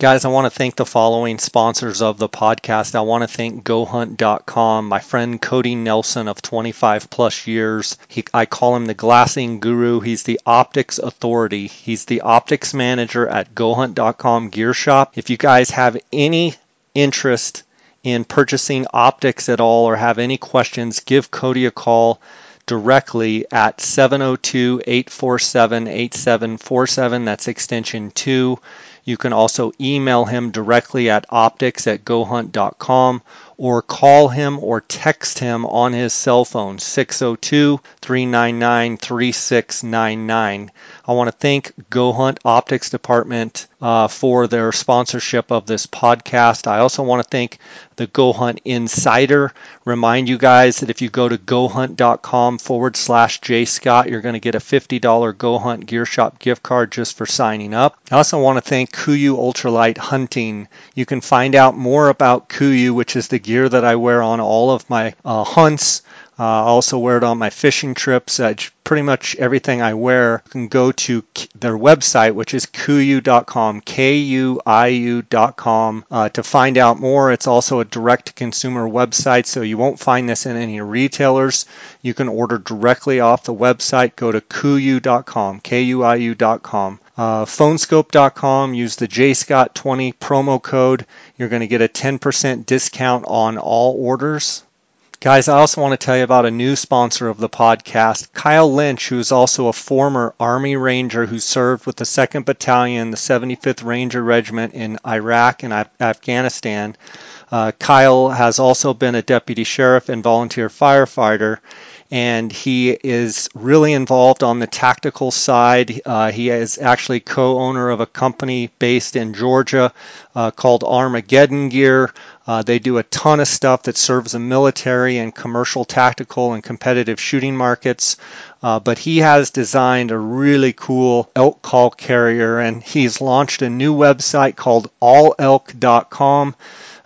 Guys, I want to thank the following sponsors of the podcast. I want to thank GoHunt.com, my friend Cody Nelson of 25 plus years. He, I call him the glassing guru. He's the optics authority. He's the optics manager at GoHunt.com Gear Shop. If you guys have any interest in purchasing optics at all or have any questions, give Cody a call directly at 702 847 8747. That's extension 2. You can also email him directly at optics at gohunt.com or call him or text him on his cell phone 602 399 3699. I want to thank Go Hunt Optics Department uh, for their sponsorship of this podcast. I also want to thank the Go Hunt Insider. Remind you guys that if you go to gohunt.com forward slash J Scott, you're going to get a $50 Go Hunt Gear Shop gift card just for signing up. I also want to thank Kuiu Ultralight Hunting. You can find out more about Kuiu, which is the gear that I wear on all of my uh, hunts. Uh, also wear it on my fishing trips. Uh, pretty much everything I wear you can go to their website, which is kuiu.com, K-U-I-U.com, uh, to find out more. It's also a direct-to-consumer website, so you won't find this in any retailers. You can order directly off the website. Go to kuiu.com, K-U-I-U.com. Uh, phoneskope.com, use the JScott20 promo code. You're going to get a 10% discount on all orders. Guys, I also want to tell you about a new sponsor of the podcast, Kyle Lynch, who is also a former Army Ranger who served with the 2nd Battalion, the 75th Ranger Regiment in Iraq and Afghanistan. Uh, Kyle has also been a deputy sheriff and volunteer firefighter, and he is really involved on the tactical side. Uh, he is actually co owner of a company based in Georgia uh, called Armageddon Gear. Uh, they do a ton of stuff that serves the military and commercial, tactical, and competitive shooting markets. Uh, but he has designed a really cool elk call carrier, and he's launched a new website called allelk.com.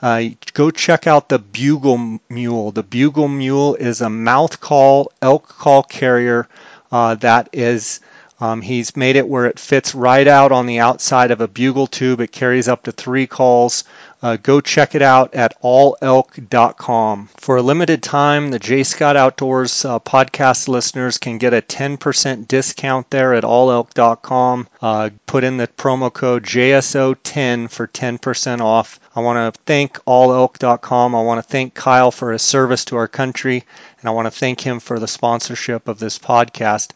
Uh, go check out the Bugle Mule. The Bugle Mule is a mouth call elk call carrier uh, that is um, he's made it where it fits right out on the outside of a bugle tube. It carries up to three calls. Uh, go check it out at allelk.com. For a limited time, the J Scott Outdoors uh, podcast listeners can get a 10% discount there at allelk.com. Uh, put in the promo code JSO10 for 10% off. I want to thank allelk.com. I want to thank Kyle for his service to our country, and I want to thank him for the sponsorship of this podcast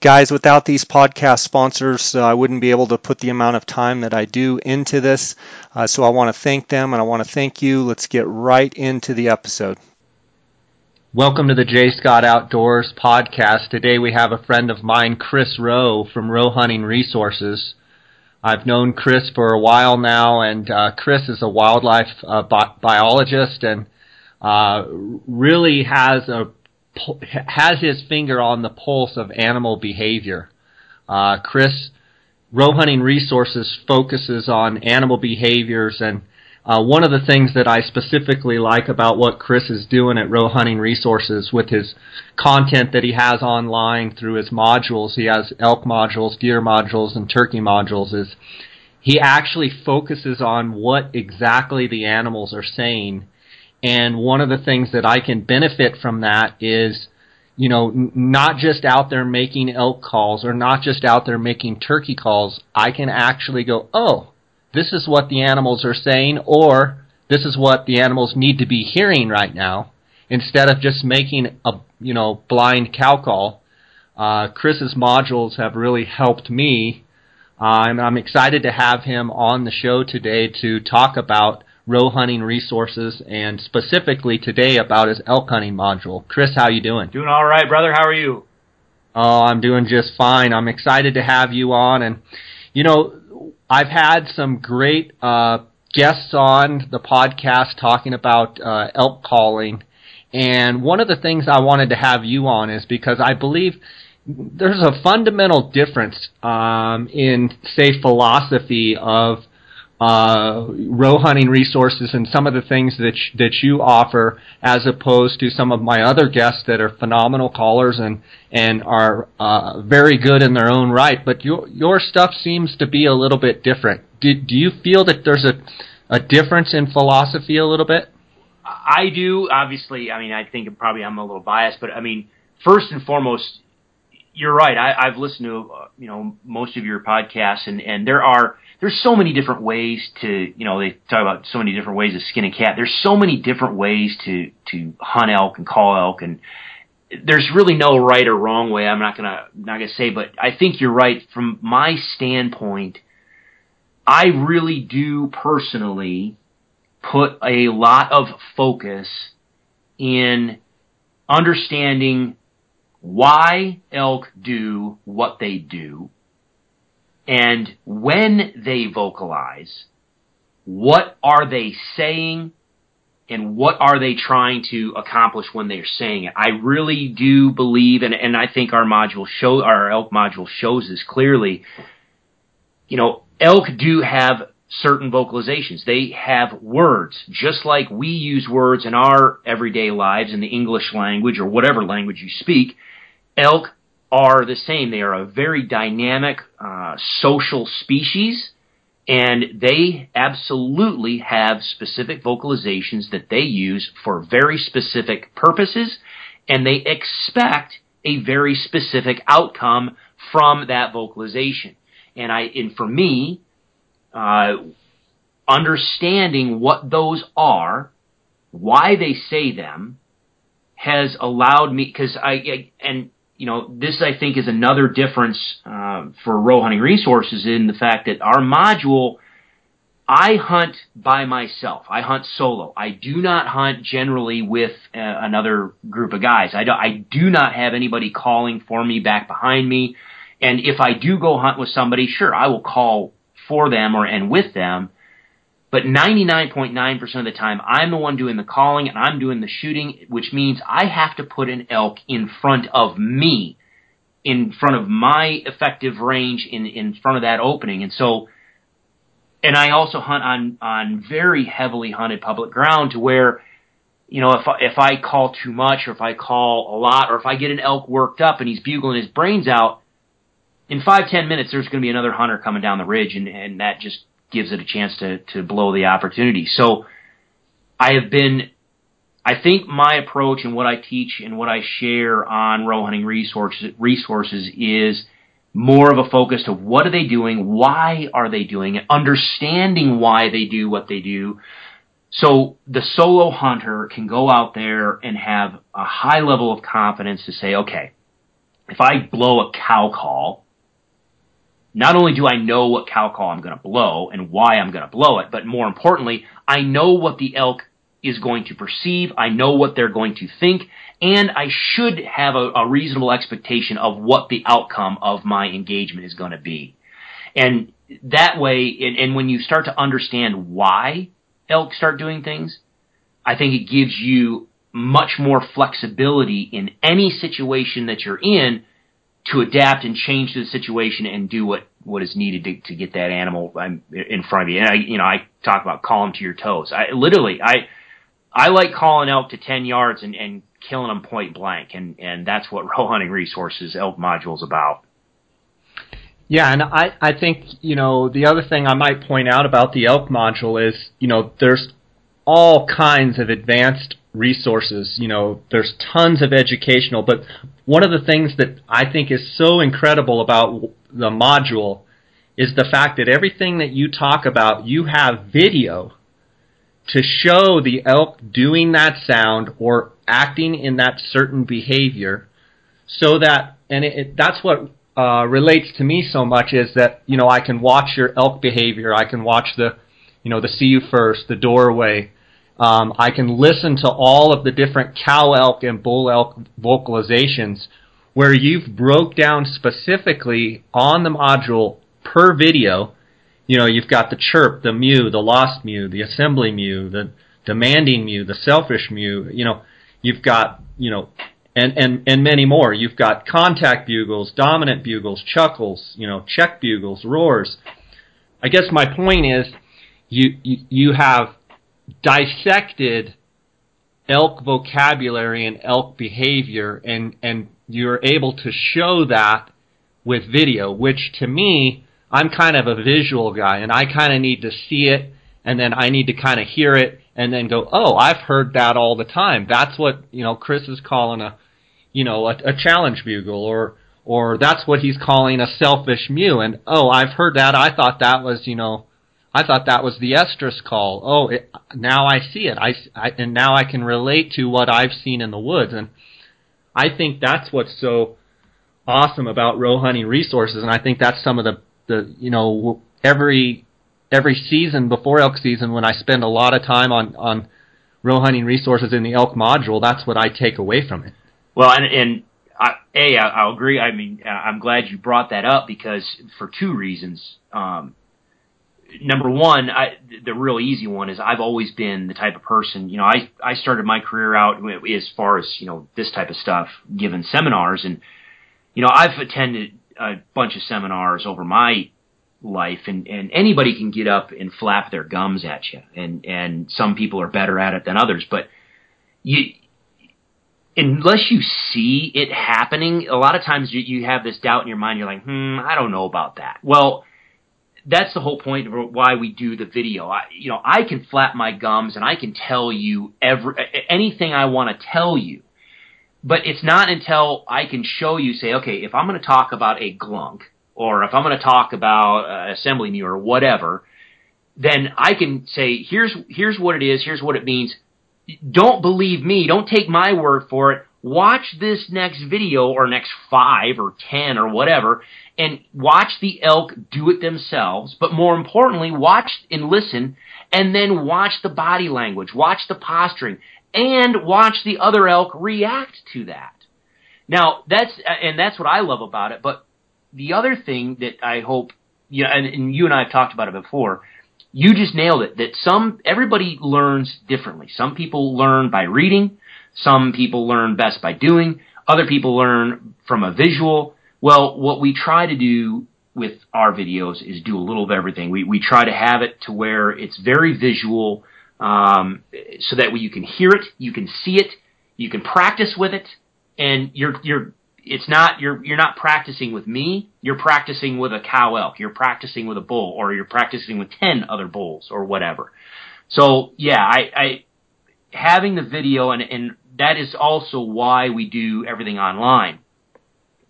guys, without these podcast sponsors, uh, I wouldn't be able to put the amount of time that I do into this. Uh, so I want to thank them and I want to thank you. Let's get right into the episode. Welcome to the J Scott Outdoors podcast. Today we have a friend of mine, Chris Roe from Roe Hunting Resources. I've known Chris for a while now, and uh, Chris is a wildlife uh, bi- biologist and uh, really has a has his finger on the pulse of animal behavior. Uh, Chris, Roe Hunting Resources focuses on animal behaviors, and uh, one of the things that I specifically like about what Chris is doing at Roe Hunting Resources with his content that he has online through his modules, he has elk modules, deer modules, and turkey modules, is he actually focuses on what exactly the animals are saying and one of the things that I can benefit from that is, you know, not just out there making elk calls or not just out there making turkey calls. I can actually go, oh, this is what the animals are saying, or this is what the animals need to be hearing right now, instead of just making a, you know, blind cow call. Uh, Chris's modules have really helped me. Uh, I'm excited to have him on the show today to talk about roe hunting resources and specifically today about his elk hunting module. Chris, how you doing? Doing all right, brother. How are you? Oh, I'm doing just fine. I'm excited to have you on and you know, I've had some great uh, guests on the podcast talking about uh, elk calling and one of the things I wanted to have you on is because I believe there's a fundamental difference um, in, say, philosophy of uh, roe hunting resources and some of the things that sh- that you offer, as opposed to some of my other guests that are phenomenal callers and and are uh, very good in their own right. But your your stuff seems to be a little bit different. do, do you feel that there's a a difference in philosophy a little bit? I do. Obviously, I mean, I think probably I'm a little biased, but I mean, first and foremost, you're right. I, I've listened to uh, you know most of your podcasts, and and there are there's so many different ways to you know they talk about so many different ways to skin a cat. There's so many different ways to to hunt elk and call elk, and there's really no right or wrong way. I'm not gonna not gonna say, but I think you're right from my standpoint. I really do personally put a lot of focus in understanding why elk do what they do and when they vocalize, what are they saying and what are they trying to accomplish when they're saying it? I really do believe, and, and I think our module show, our elk module shows this clearly. You know, elk do have certain vocalizations. They have words, just like we use words in our everyday lives in the English language or whatever language you speak. Elk are the same. They are a very dynamic uh, social species, and they absolutely have specific vocalizations that they use for very specific purposes, and they expect a very specific outcome from that vocalization. And I, and for me, uh, understanding what those are, why they say them, has allowed me because I, I and you know, this I think is another difference uh, for roe hunting resources in the fact that our module, I hunt by myself. I hunt solo. I do not hunt generally with uh, another group of guys. I do, I do not have anybody calling for me back behind me. And if I do go hunt with somebody, sure, I will call for them or and with them. But 99.9% of the time, I'm the one doing the calling and I'm doing the shooting, which means I have to put an elk in front of me, in front of my effective range, in, in front of that opening. And so, and I also hunt on, on very heavily hunted public ground to where, you know, if I, if I call too much or if I call a lot or if I get an elk worked up and he's bugling his brains out, in five, ten minutes, there's going to be another hunter coming down the ridge and, and that just gives it a chance to, to blow the opportunity. So I have been, I think my approach and what I teach and what I share on roe hunting resources, resources is more of a focus to what are they doing, why are they doing it, understanding why they do what they do. So the solo hunter can go out there and have a high level of confidence to say, okay, if I blow a cow call, not only do I know what cow call I'm going to blow and why I'm going to blow it, but more importantly, I know what the elk is going to perceive. I know what they're going to think, and I should have a, a reasonable expectation of what the outcome of my engagement is going to be. And that way, and, and when you start to understand why elk start doing things, I think it gives you much more flexibility in any situation that you're in to adapt and change to the situation and do what what is needed to, to get that animal um, in front of you. And I, you know, I talk about call them to your toes. I literally, I, I like calling elk to 10 yards and, and killing them point blank. And, and that's what roe hunting resources elk module is about. Yeah, and I, I think, you know, the other thing I might point out about the elk module is, you know, there's all kinds of advanced resources. You know, there's tons of educational, but one of the things that I think is so incredible about the module is the fact that everything that you talk about, you have video to show the elk doing that sound or acting in that certain behavior so that, and it, it, that's what uh, relates to me so much is that, you know, I can watch your elk behavior. I can watch the, you know, the see you first, the doorway, um, I can listen to all of the different cow elk and bull elk vocalizations where you've broke down specifically on the module per video. You know, you've got the chirp, the mew, the lost mew, the assembly mew, the demanding mew, the selfish mew. You know, you've got, you know, and, and, and many more. You've got contact bugles, dominant bugles, chuckles, you know, check bugles, roars. I guess my point is you, you, you have dissected elk vocabulary and elk behavior and, and you're able to show that with video, which to me, I'm kind of a visual guy, and I kind of need to see it, and then I need to kind of hear it, and then go, oh, I've heard that all the time. That's what you know Chris is calling a, you know, a, a challenge bugle, or or that's what he's calling a selfish mew. And oh, I've heard that. I thought that was you know, I thought that was the estrus call. Oh, it, now I see it. I, I and now I can relate to what I've seen in the woods, and I think that's what's so awesome about roe hunting resources. And I think that's some of the the you know every every season before elk season when I spend a lot of time on on roe hunting resources in the elk module, that's what I take away from it. Well, and and I, a I, I'll agree. I mean, I'm glad you brought that up because for two reasons. Um, number one, I, the real easy one is I've always been the type of person. You know, I I started my career out as far as you know this type of stuff, giving seminars, and you know I've attended a bunch of seminars over my life and, and anybody can get up and flap their gums at you and, and some people are better at it than others, but you, unless you see it happening, a lot of times you, you have this doubt in your mind. You're like, hmm, I don't know about that. Well, that's the whole point of why we do the video. I, you know, I can flap my gums and I can tell you every anything I want to tell you, but it's not until I can show you, say, okay, if I'm going to talk about a glunk, or if I'm going to talk about uh, assembly mew or whatever, then I can say, here's, here's what it is, here's what it means. Don't believe me, don't take my word for it. Watch this next video or next five or ten or whatever and watch the elk do it themselves. But more importantly, watch and listen and then watch the body language, watch the posturing and watch the other elk react to that. Now that's, and that's what I love about it, but the other thing that I hope, know, and, and you and I have talked about it before, you just nailed it. That some everybody learns differently. Some people learn by reading. Some people learn best by doing. Other people learn from a visual. Well, what we try to do with our videos is do a little of everything. We we try to have it to where it's very visual, um, so that way you can hear it, you can see it, you can practice with it, and you're you're it's not you're you're not practicing with me. You're practicing with a cow elk. You're practicing with a bull, or you're practicing with ten other bulls, or whatever. So yeah, I, I having the video, and and that is also why we do everything online,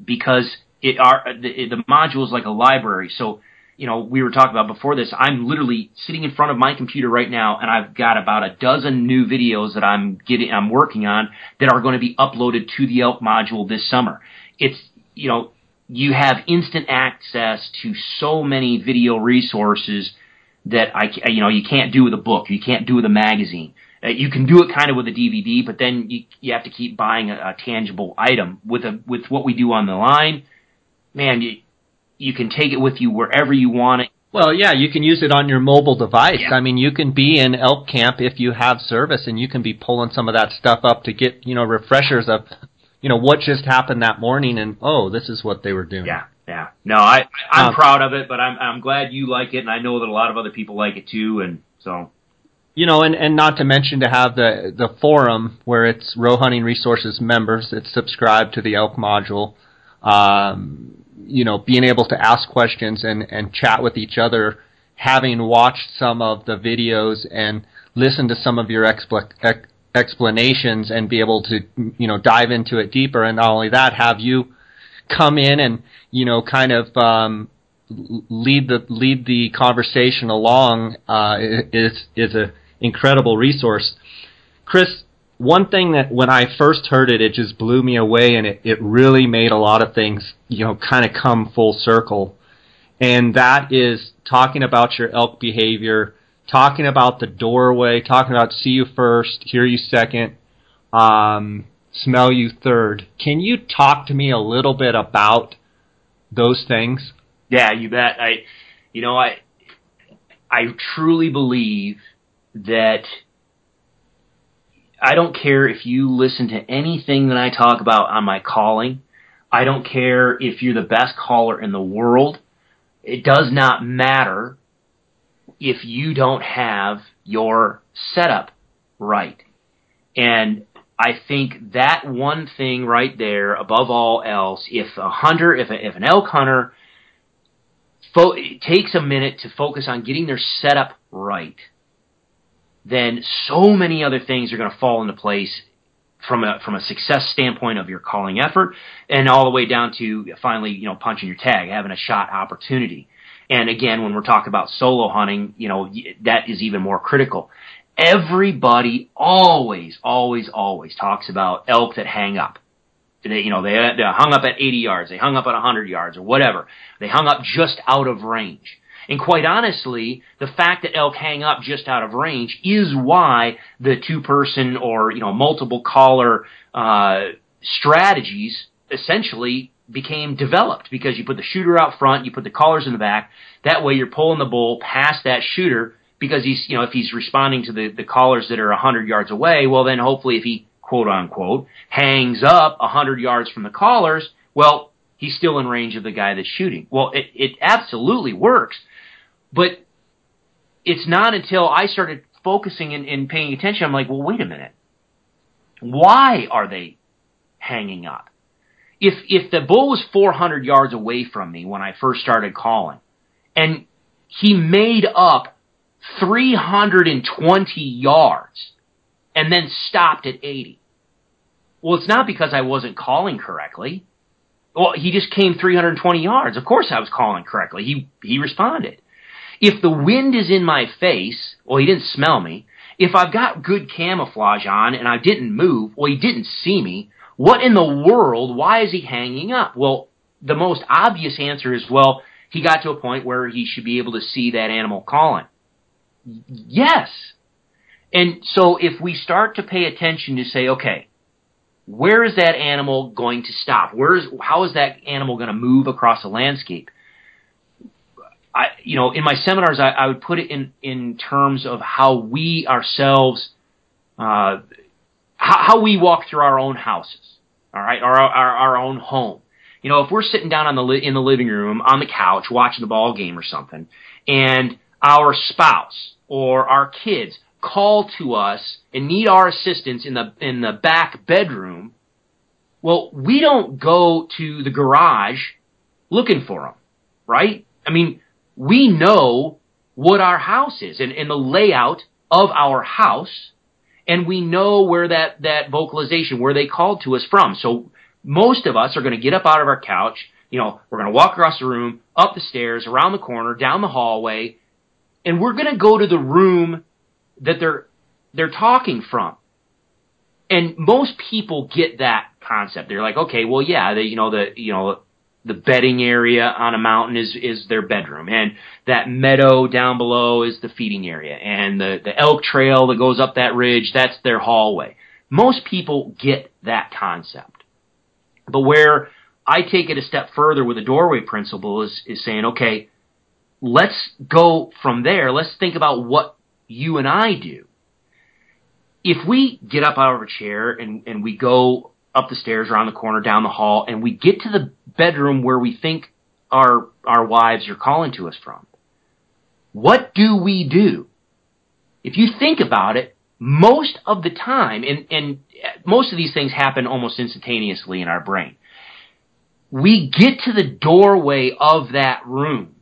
because it are the, the module is like a library. So you know, we were talking about before this, I'm literally sitting in front of my computer right now and I've got about a dozen new videos that I'm getting, I'm working on that are going to be uploaded to the Elk module this summer. It's, you know, you have instant access to so many video resources that I, you know, you can't do with a book, you can't do with a magazine. Uh, you can do it kind of with a DVD, but then you, you have to keep buying a, a tangible item. With a, with what we do on the line, man, you, you can take it with you wherever you want it. Well, yeah, you can use it on your mobile device. Yeah. I mean, you can be in elk camp if you have service, and you can be pulling some of that stuff up to get you know refreshers of, you know, what just happened that morning, and oh, this is what they were doing. Yeah, yeah. No, I I'm um, proud of it, but I'm I'm glad you like it, and I know that a lot of other people like it too, and so. You know, and, and not to mention to have the the forum where it's Roe Hunting Resources members. that subscribe to the elk module. Um, you know, being able to ask questions and, and chat with each other, having watched some of the videos and listen to some of your expl- ex- explanations and be able to, you know, dive into it deeper. And not only that, have you come in and, you know, kind of, um, lead the, lead the conversation along, uh, is, is a incredible resource. Chris, one thing that when I first heard it, it just blew me away, and it, it really made a lot of things, you know, kind of come full circle. And that is talking about your elk behavior, talking about the doorway, talking about see you first, hear you second, um, smell you third. Can you talk to me a little bit about those things? Yeah, you bet. I, you know, I, I truly believe that I don't care if you listen to anything that I talk about on my calling. I don't care if you're the best caller in the world. It does not matter if you don't have your setup right. And I think that one thing right there, above all else, if a hunter, if, a, if an elk hunter fo- takes a minute to focus on getting their setup right, then so many other things are going to fall into place from a from a success standpoint of your calling effort, and all the way down to finally you know punching your tag, having a shot opportunity. And again, when we're talking about solo hunting, you know that is even more critical. Everybody always, always, always talks about elk that hang up. They, you know, they, they hung up at 80 yards, they hung up at 100 yards, or whatever. They hung up just out of range. And quite honestly, the fact that elk hang up just out of range is why the two person or, you know, multiple caller, uh, strategies essentially became developed because you put the shooter out front, you put the callers in the back. That way you're pulling the bull past that shooter because he's, you know, if he's responding to the, the callers that are 100 yards away, well then hopefully if he, quote unquote, hangs up 100 yards from the callers, well, he's still in range of the guy that's shooting. Well, it, it absolutely works. But it's not until I started focusing and, and paying attention, I'm like, well, wait a minute. Why are they hanging up? If, if the bull was 400 yards away from me when I first started calling, and he made up 320 yards and then stopped at 80. Well, it's not because I wasn't calling correctly. Well, he just came 320 yards. Of course I was calling correctly. He, he responded. If the wind is in my face, well, he didn't smell me. If I've got good camouflage on and I didn't move, well, he didn't see me. What in the world? Why is he hanging up? Well, the most obvious answer is, well, he got to a point where he should be able to see that animal calling. Yes. And so if we start to pay attention to say, okay, where is that animal going to stop? Where is, how is that animal going to move across the landscape? I, you know, in my seminars, I, I would put it in, in terms of how we ourselves, uh, how, how we walk through our own houses, all right, our, our, our own home. You know, if we're sitting down on the li- in the living room on the couch watching the ball game or something, and our spouse or our kids call to us and need our assistance in the in the back bedroom, well, we don't go to the garage looking for them, right? I mean, we know what our house is and, and the layout of our house, and we know where that, that vocalization, where they called to us from. So most of us are going to get up out of our couch, you know, we're going to walk across the room, up the stairs, around the corner, down the hallway, and we're going to go to the room that they're, they're talking from. And most people get that concept. They're like, okay, well, yeah, they, you know, the, you know, the bedding area on a mountain is is their bedroom, and that meadow down below is the feeding area, and the the elk trail that goes up that ridge that's their hallway. Most people get that concept, but where I take it a step further with the doorway principle is is saying, okay, let's go from there. Let's think about what you and I do. If we get up out of a chair and, and we go up the stairs, around the corner, down the hall, and we get to the bedroom where we think our our wives are calling to us from. What do we do? If you think about it, most of the time, and, and most of these things happen almost instantaneously in our brain. We get to the doorway of that room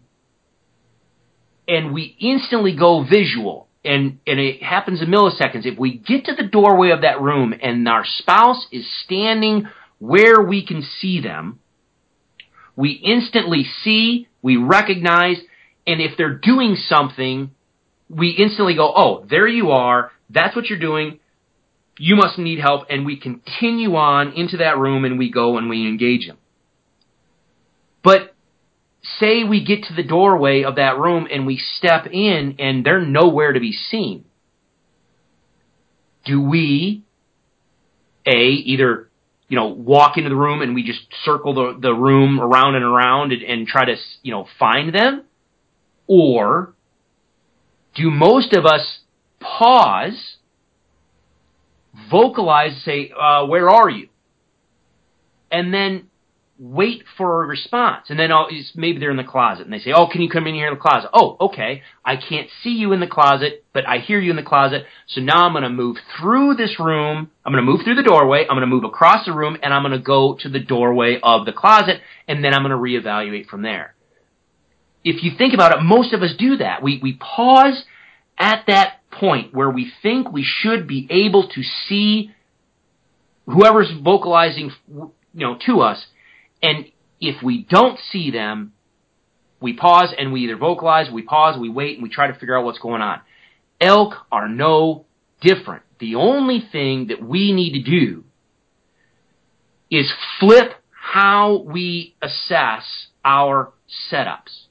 and we instantly go visual and and it happens in milliseconds. If we get to the doorway of that room and our spouse is standing where we can see them, we instantly see, we recognize, and if they're doing something, we instantly go, "Oh, there you are. That's what you're doing. You must need help." And we continue on into that room and we go and we engage them. But say we get to the doorway of that room and we step in and they're nowhere to be seen. Do we, A, either, you know, walk into the room and we just circle the, the room around and around and, and try to, you know, find them? Or do most of us pause, vocalize, say, uh, where are you? And then wait for a response. And then I'll, maybe they're in the closet and they say, Oh, can you come in here in the closet? Oh, okay. I can't see you in the closet, but I hear you in the closet. So now I'm going to move through this room. I'm going to move through the doorway. I'm going to move across the room and I'm going to go to the doorway of the closet and then I'm going to reevaluate from there. if you think about it, most of us do that. We, we pause at that point where we think we should be able to see whoever's vocalizing, you know, to us. And if we don't see them, we pause and we either vocalize, we pause, we wait, and we try to figure out what's going on. Elk are no different. The only thing that we need to do is flip how we assess our setups.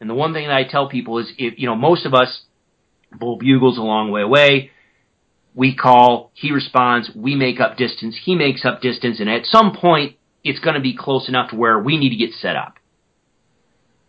And the one thing that I tell people is if, you know, most of us, bull bugles a long way away, we call, he responds, we make up distance, he makes up distance, and at some point, it's going to be close enough to where we need to get set up.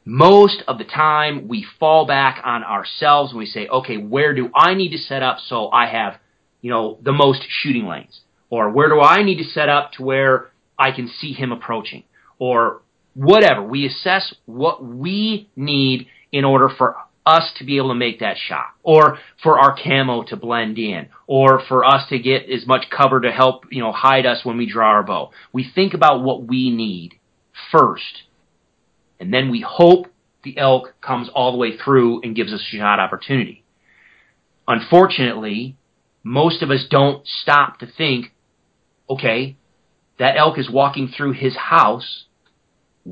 Most of the time, we fall back on ourselves and we say, okay, where do I need to set up so I have, you know, the most shooting lanes? Or where do I need to set up to where I can see him approaching? Or whatever. We assess what we need in order for us to be able to make that shot, or for our camo to blend in, or for us to get as much cover to help, you know, hide us when we draw our bow. We think about what we need first, and then we hope the elk comes all the way through and gives us a shot opportunity. Unfortunately, most of us don't stop to think, okay, that elk is walking through his house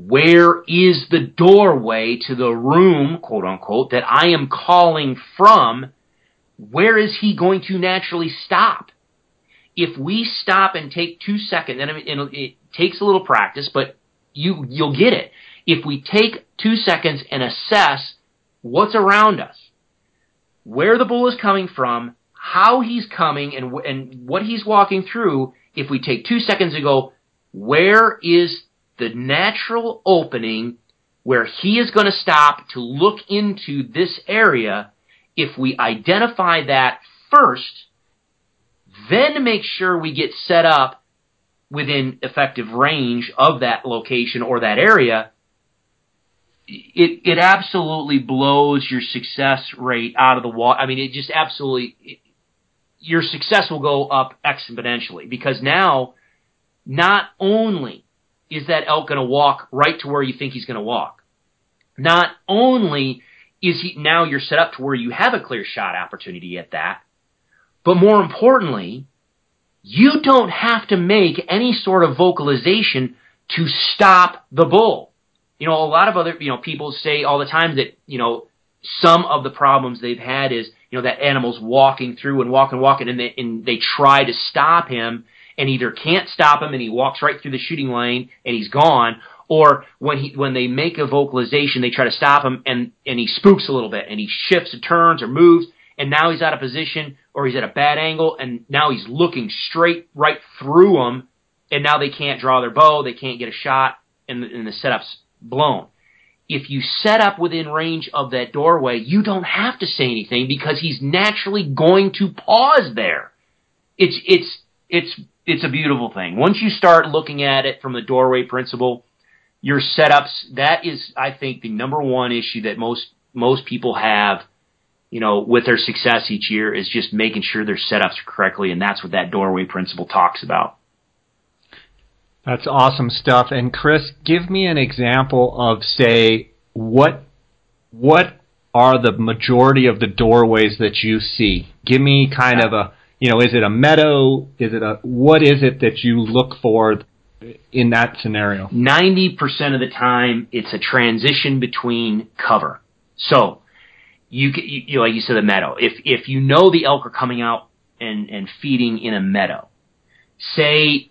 where is the doorway to the room, quote unquote, that I am calling from? Where is he going to naturally stop? If we stop and take two seconds, and it takes a little practice, but you, you'll get it. If we take two seconds and assess what's around us, where the bull is coming from, how he's coming, and, and what he's walking through, if we take two seconds and go, where is the natural opening where he is going to stop to look into this area, if we identify that first, then make sure we get set up within effective range of that location or that area, it, it absolutely blows your success rate out of the water. I mean, it just absolutely, it, your success will go up exponentially because now, not only is that elk going to walk right to where you think he's going to walk? Not only is he now you're set up to where you have a clear shot opportunity at that, but more importantly, you don't have to make any sort of vocalization to stop the bull. You know, a lot of other, you know, people say all the time that, you know, some of the problems they've had is, you know, that animal's walking through and walking, walking, and they, and they try to stop him and either can't stop him and he walks right through the shooting lane and he's gone, or when he when they make a vocalization, they try to stop him and and he spooks a little bit and he shifts and turns or moves and now he's out of position or he's at a bad angle and now he's looking straight right through them and now they can't draw their bow, they can't get a shot and and the setup's blown. If you set up within range of that doorway, you don't have to say anything because he's naturally going to pause there. It's it's it's it's a beautiful thing. Once you start looking at it from the doorway principle, your setups, that is, I think, the number one issue that most, most people have, you know, with their success each year is just making sure their setups are correctly. And that's what that doorway principle talks about. That's awesome stuff. And Chris, give me an example of, say, what, what are the majority of the doorways that you see? Give me kind of a, you know, is it a meadow? Is it a what is it that you look for in that scenario? Ninety percent of the time, it's a transition between cover. So you, you like you said, the meadow. If if you know the elk are coming out and and feeding in a meadow, say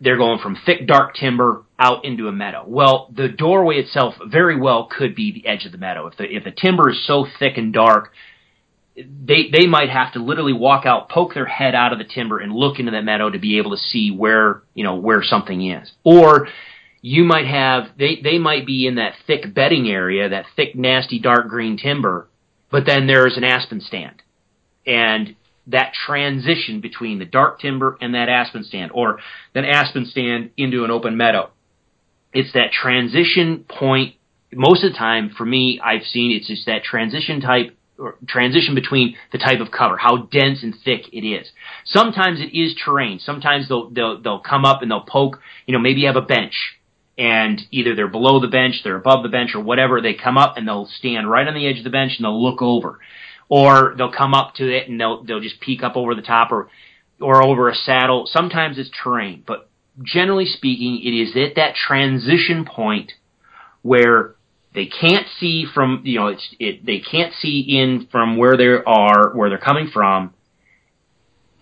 they're going from thick dark timber out into a meadow. Well, the doorway itself very well could be the edge of the meadow. If the if the timber is so thick and dark they they might have to literally walk out, poke their head out of the timber, and look into that meadow to be able to see where you know where something is. Or you might have they they might be in that thick bedding area, that thick, nasty, dark green timber, but then there's an aspen stand, and that transition between the dark timber and that aspen stand, or that aspen stand into an open meadow. It's that transition point. Most of the time, for me, I've seen it's just that transition type transition between the type of cover, how dense and thick it is. Sometimes it is terrain. Sometimes they'll they'll they'll come up and they'll poke. You know, maybe you have a bench, and either they're below the bench, they're above the bench, or whatever. They come up and they'll stand right on the edge of the bench and they'll look over, or they'll come up to it and they'll they'll just peek up over the top or or over a saddle. Sometimes it's terrain, but generally speaking, it is at that transition point where they can't see from you know it's it they can't see in from where they are where they're coming from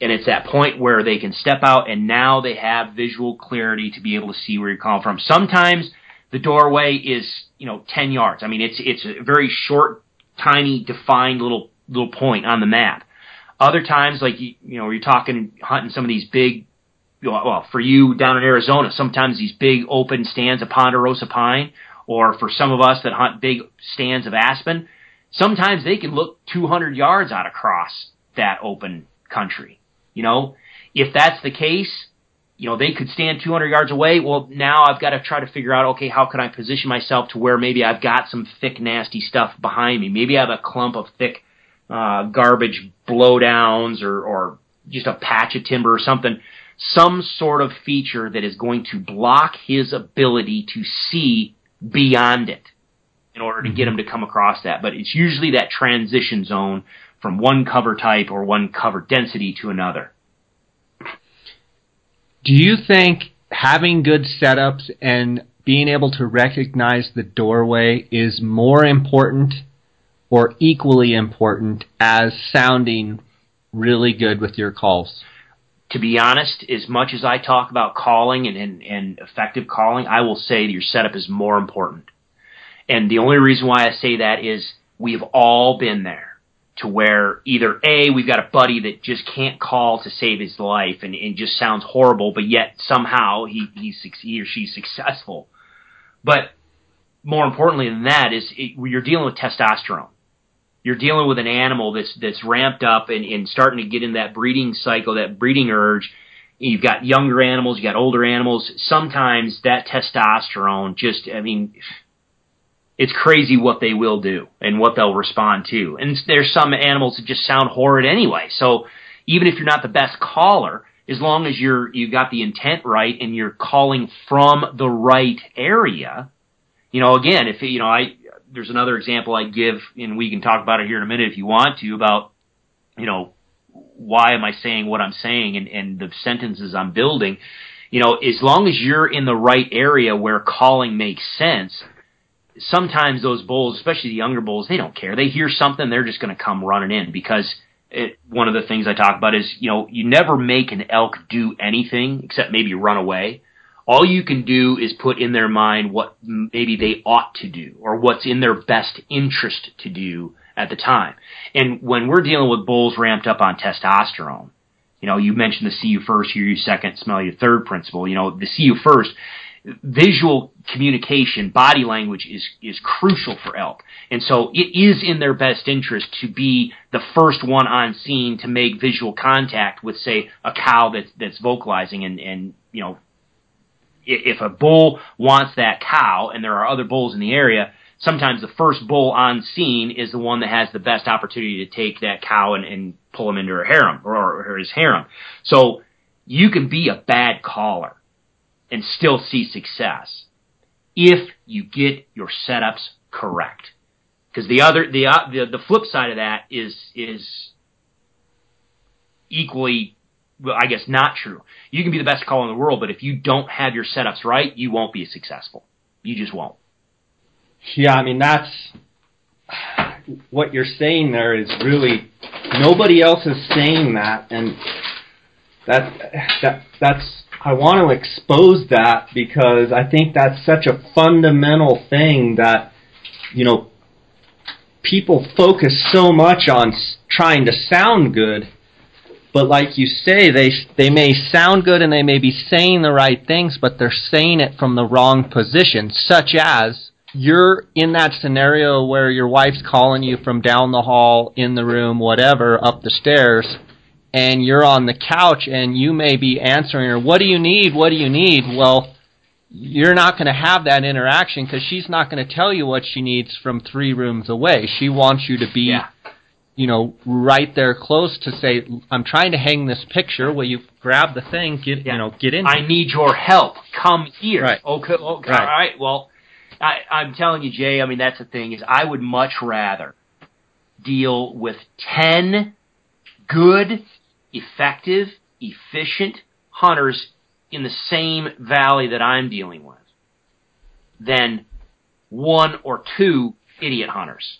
and it's that point where they can step out and now they have visual clarity to be able to see where you're coming from. Sometimes the doorway is, you know, 10 yards. I mean, it's, it's a very short, tiny, defined little, little point on the map. Other times, like, you, you know, you're talking, hunting some of these big, well, for you down in Arizona, sometimes these big open stands of ponderosa pine, or for some of us that hunt big stands of aspen, sometimes they can look 200 yards out across that open country. You know, if that's the case, you know, they could stand 200 yards away. Well, now I've got to try to figure out, okay, how can I position myself to where maybe I've got some thick, nasty stuff behind me. Maybe I have a clump of thick, uh, garbage blowdowns or, or just a patch of timber or something. Some sort of feature that is going to block his ability to see beyond it in order to get mm-hmm. them to come across that. But it's usually that transition zone from one cover type or one cover density to another. Do you think having good setups and being able to recognize the doorway is more important or equally important as sounding really good with your calls? To be honest, as much as I talk about calling and, and, and effective calling, I will say your setup is more important. And the only reason why I say that is we've all been there to where either A, we've got a buddy that just can't call to save his life and, and just sounds horrible, but yet somehow he, he's, he or she's successful. But more importantly than that is it, you're dealing with testosterone. You're dealing with an animal that's, that's ramped up and, and starting to get in that breeding cycle, that breeding urge. You've got younger animals, you've got older animals. Sometimes that testosterone just, I mean, it's crazy what they will do and what they'll respond to. And there's some animals that just sound horrid anyway. So even if you're not the best caller, as long as you're you got the intent right and you're calling from the right area, you know, again, if you know, I there's another example I give, and we can talk about it here in a minute if you want to about, you know, why am I saying what I'm saying and, and the sentences I'm building. You know, as long as you're in the right area where calling makes sense, sometimes those bulls, especially the younger bulls, they don't care. They hear something, they're just going to come running in because it, one of the things I talk about is, you know, you never make an elk do anything except maybe run away. All you can do is put in their mind what maybe they ought to do or what's in their best interest to do at the time. And when we're dealing with bulls ramped up on testosterone, you know, you mentioned the see you first, hear you second, smell you third principle. You know, the see you first, visual communication, body language is, is crucial for elk. And so it is in their best interest to be the first one on scene to make visual contact with, say, a cow that's, that's vocalizing and, and, you know, if a bull wants that cow and there are other bulls in the area, sometimes the first bull on scene is the one that has the best opportunity to take that cow and, and pull him into her harem or, or his harem. So you can be a bad caller and still see success if you get your setups correct. Because the other the, uh, the the flip side of that is is equally well, I guess not true. You can be the best caller in the world, but if you don't have your setups right, you won't be successful. You just won't. Yeah, I mean that's what you're saying there is really nobody else is saying that and that that that's I want to expose that because I think that's such a fundamental thing that, you know, people focus so much on trying to sound good, but like you say, they they may sound good and they may be saying the right things, but they're saying it from the wrong position, such as you're in that scenario where your wife's calling you from down the hall, in the room, whatever, up the stairs, and you're on the couch and you may be answering her, what do you need? What do you need? Well, you're not going to have that interaction because she's not going to tell you what she needs from three rooms away. She wants you to be yeah. You know, right there close to say, I'm trying to hang this picture. Will you grab the thing? Get Yeah. you know, get in. I need your help. Come here. Right. Okay. okay. Right. All right. Well, I, I'm telling you, Jay. I mean, that's the thing is, I would much rather deal with ten good, effective, efficient hunters in the same valley that I'm dealing with than one or two idiot hunters.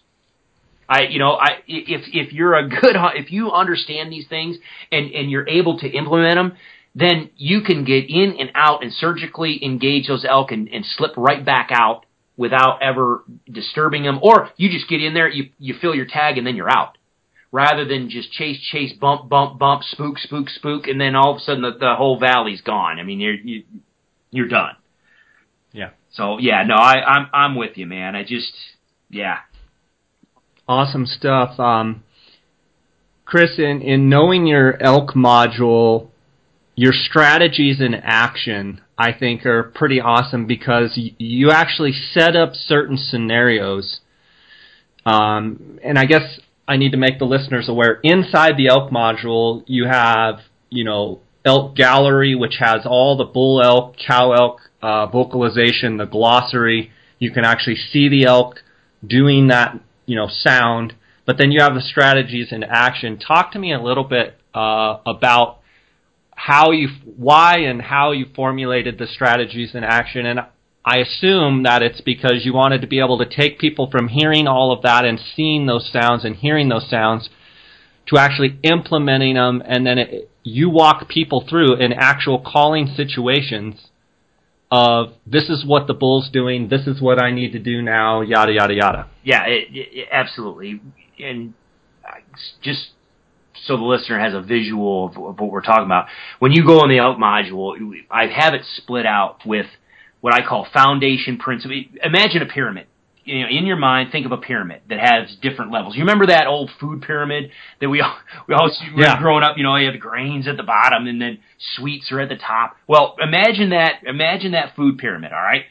I, you know, I if if you're a good if you understand these things and and you're able to implement them, then you can get in and out and surgically engage those elk and, and slip right back out without ever disturbing them. Or you just get in there, you you fill your tag, and then you're out. Rather than just chase, chase, bump, bump, bump, spook, spook, spook, and then all of a sudden the, the whole valley's gone. I mean, you're you, you're done. Yeah. So yeah, no, I, I'm I'm with you, man. I just yeah, Awesome stuff. Um, Chris, in, in knowing your elk module, your strategies in action, I think, are pretty awesome because y- you actually set up certain scenarios. Um, and I guess I need to make the listeners aware inside the elk module, you have, you know, elk gallery, which has all the bull elk, cow elk uh, vocalization, the glossary. You can actually see the elk doing that, you know, sound. But then you have the strategies in action. Talk to me a little bit uh, about how you, why and how you formulated the strategies in action. And I assume that it's because you wanted to be able to take people from hearing all of that and seeing those sounds and hearing those sounds to actually implementing them, and then it, you walk people through in actual calling situations of this is what the bull's doing, this is what I need to do now, yada yada yada. Yeah, it, it, absolutely. And uh, just so the listener has a visual of, of what we're talking about, when you go in the out module, I have it split out with what I call foundation principle. Imagine a pyramid. You know, in your mind, think of a pyramid that has different levels. You remember that old food pyramid that we all, we when Yeah. growing up. You know, you have the grains at the bottom and then sweets are at the top. Well, imagine that. Imagine that food pyramid. All right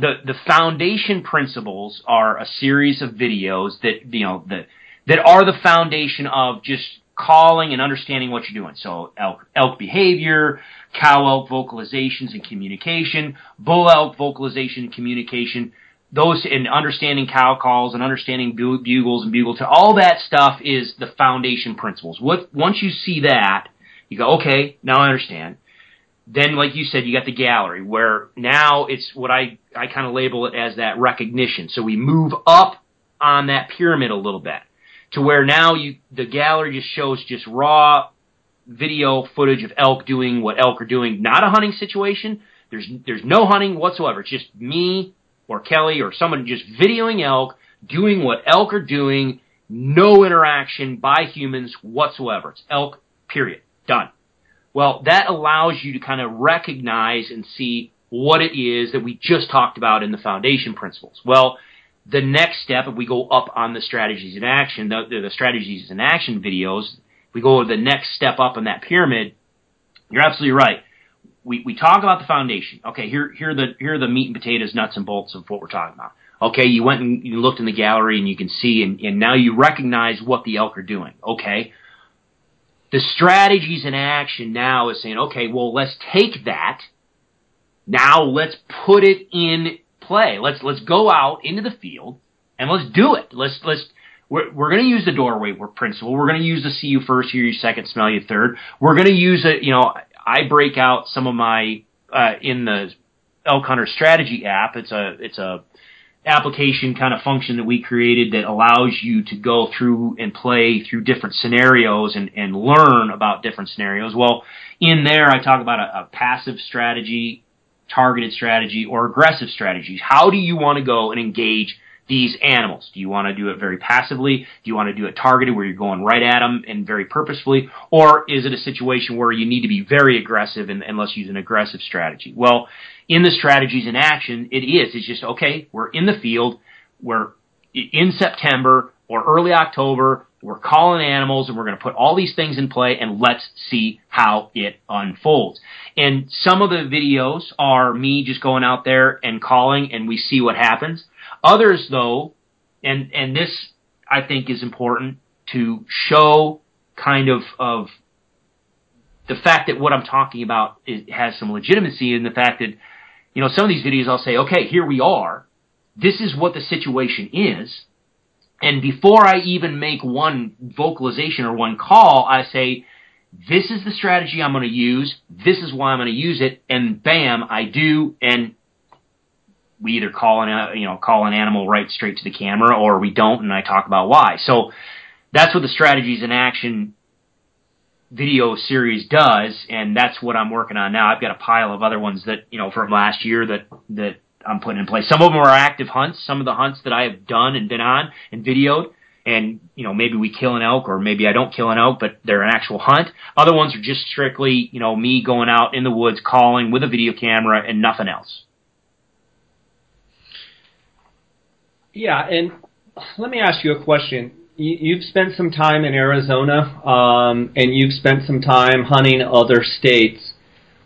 the the foundation principles are a series of videos that you know that that are the foundation of just calling and understanding what you're doing. So elk elk behavior, cow elk vocalizations and communication, bull elk vocalization and communication. Those and understanding cow calls and understanding bu- bugles and bugle to all that stuff is the foundation principles. What once you see that, you go okay, now I understand. Then like you said you got the gallery where now it's what i i kind of label it as that recognition. So we move up on that pyramid a little bit to where now you the gallery just shows just raw video footage of elk doing what elk are doing. Not a hunting situation. There's there's no hunting whatsoever. It's just me or kelly or someone just videoing elk doing what elk are doing no interaction by humans whatsoever it's elk period done well, that allows you to kind of recognize and see what it is that we just talked about in the foundation principles. Well, the next step, if we go up on the strategies in action, the, the, strategies in action videos, we go the next step up in that pyramid. You're absolutely right. We, we talk about the foundation. Okay, here, here are the, here are the meat and potatoes, nuts and bolts of what we're talking about. Okay, you went and you looked in the gallery and you can see and, and now you recognize what the elk are doing. Okay the strategies in action now is saying, okay, well, let's take that. Now let's put it in play. Let's let's go out into the field and let's do it. Let's let's we're, we're going to use the doorway principle. We're going to use the see you first, hear you second, smell you third. We're going to use it. You know, I break out some of my uh, in the elk hunter strategy app. It's a it's a application kind of function that we created that allows you to go through and play through different scenarios and, and learn about different scenarios. Well, in there, I talk about a, a passive strategy, targeted strategy, or aggressive strategies. How do you want to go and engage these animals? Do you want to do it very passively? Do you want to do it targeted where you're going right at them and very purposefully? Or is it a situation where you need to be very aggressive and, and let's use an aggressive strategy? Well, in the strategies in action, it is. It's just, okay, we're in the field, we're in September or early October, we're calling animals and we're going to put all these things in play and let's see how it unfolds. And some of the videos are me just going out there and calling and we see what happens. Others though, and, and this I think is important, to show kind of of the fact that what I'm talking about is, has some legitimacy in the fact that you know some of these videos I'll say, okay, here we are. This is what the situation is. And before I even make one vocalization or one call, I say, this is the strategy I'm going to use. This is why I'm going to use it. And bam, I do. And we either call an, uh, you know, call an animal right straight to the camera or we don't. And I talk about why. So that's what the strategies in action video series does. And that's what I'm working on now. I've got a pile of other ones that, you know, from last year that, that I'm putting in place. Some of them are active hunts. Some of the hunts that I have done and been on and videoed, and you know maybe we kill an elk or maybe I don't kill an elk, but they're an actual hunt. Other ones are just strictly you know me going out in the woods calling with a video camera and nothing else. Yeah, and let me ask you a question. You've spent some time in Arizona, um, and you've spent some time hunting other states.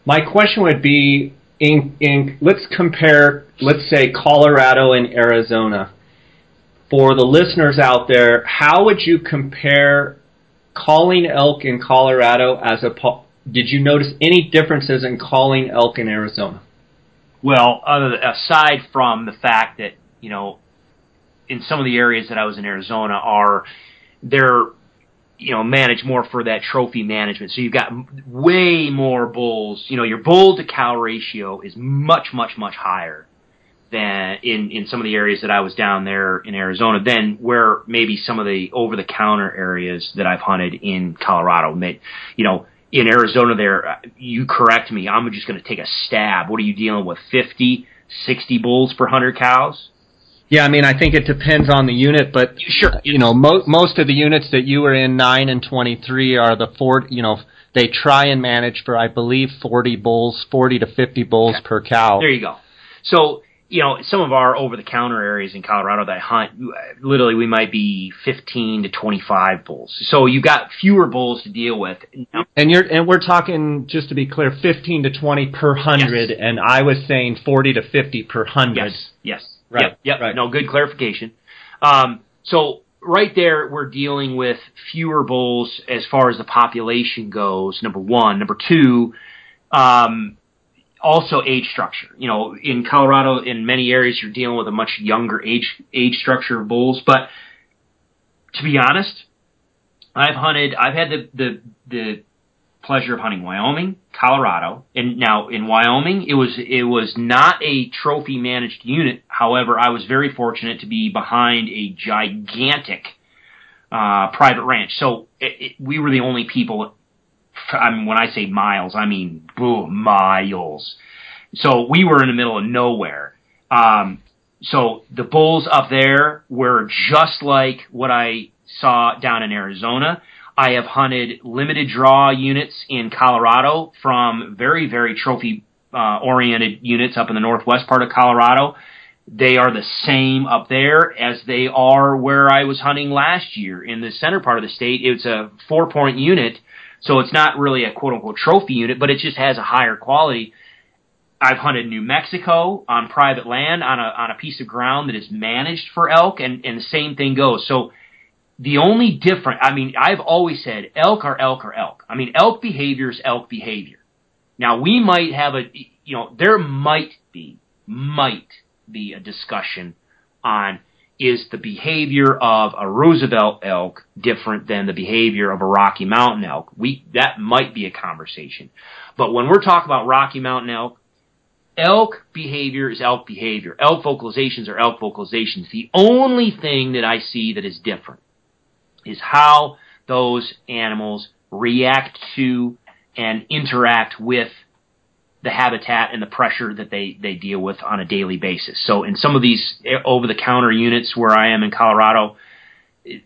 My question would be, in, in let's compare, let's say Colorado and Arizona. For the listeners out there, how would you compare calling elk in Colorado as a did you notice any differences in calling elk in Arizona? Well, aside from the fact that you know, in some of the areas that I was in Arizona are they're you know, managed more for that trophy management. So you've got way more bulls. You know, your bull to cow ratio is much, much, much higher than in, in some of the areas that I was down there in Arizona than where maybe some of the over the counter areas that I've hunted in Colorado. You know, in Arizona there, you correct me, I'm just going to take a stab. What are you dealing with? 50, 60 bulls per 100 cows? Yeah, I mean, I think it depends on the unit, but sure, you know, mo- most of the units that you were in, nine and twenty-three, are the four. You know, they try and manage for, I believe, forty bulls, forty to fifty bulls okay. per cow. There you go. So you know, some of our over-the-counter areas in Colorado that I hunt, literally we might be 15 to 25 bulls. So you've got fewer bulls to deal with. And you're and we're talking just to be clear, 15 to 20 per hundred, yes. and I was saying 40 to 50 per hundred. Yes. Yes. Right. Yep. Yep. Right. No, good clarification. Um, so right there, we're dealing with fewer bulls as far as the population goes. Number one. Number two. Um, also age structure. You know, in Colorado, in many areas, you're dealing with a much younger age age structure of bulls. But to be honest, I've hunted. I've had the the the pleasure of hunting Wyoming, Colorado, and now in Wyoming it was it was not a trophy managed unit. However, I was very fortunate to be behind a gigantic uh, private ranch. So it, it, we were the only people. I mean, when I say miles, I mean boom, miles. So we were in the middle of nowhere. Um, so the bulls up there were just like what I saw down in Arizona. I have hunted limited draw units in Colorado from very, very trophy uh, oriented units up in the northwest part of Colorado. They are the same up there as they are where I was hunting last year in the center part of the state. It's a four point unit, so it's not really a quote unquote trophy unit, but it just has a higher quality. I've hunted New Mexico on private land on a on a piece of ground that is managed for elk, and and the same thing goes. So the only different, I mean, I've always said elk are elk are elk. I mean, elk behavior is elk behavior. Now we might have a, you know, there might be, might be a discussion on is the behavior of a Roosevelt elk different than the behavior of a Rocky Mountain elk? We, that might be a conversation. But when we're talking about Rocky Mountain elk, elk behavior is elk behavior. Elk vocalizations are elk vocalizations. The only thing that I see that is different is how those animals react to and interact with the habitat and the pressure that they, they deal with on a daily basis. So in some of these eh, over the counter units where I am in Colorado,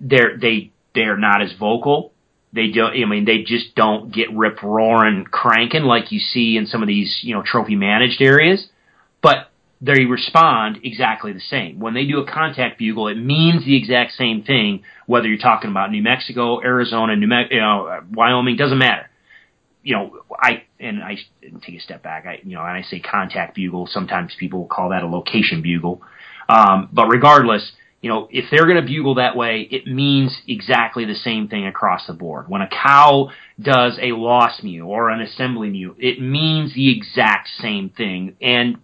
they're, they, they're not as vocal. They don't, I mean, they just don't get rip roaring cranking like you see in some of these, you know, trophy managed areas. But they respond exactly the same. When they do a contact bugle, it means the exact same thing, whether you're talking about New Mexico, Arizona, New Me- you know, Wyoming, doesn't matter. You know, I, and I take a step back, I, you know, and I say contact bugle, sometimes people call that a location bugle. Um, but regardless, you know, if they're going to bugle that way, it means exactly the same thing across the board. When a cow does a loss mew or an assembly mew, it means the exact same thing. And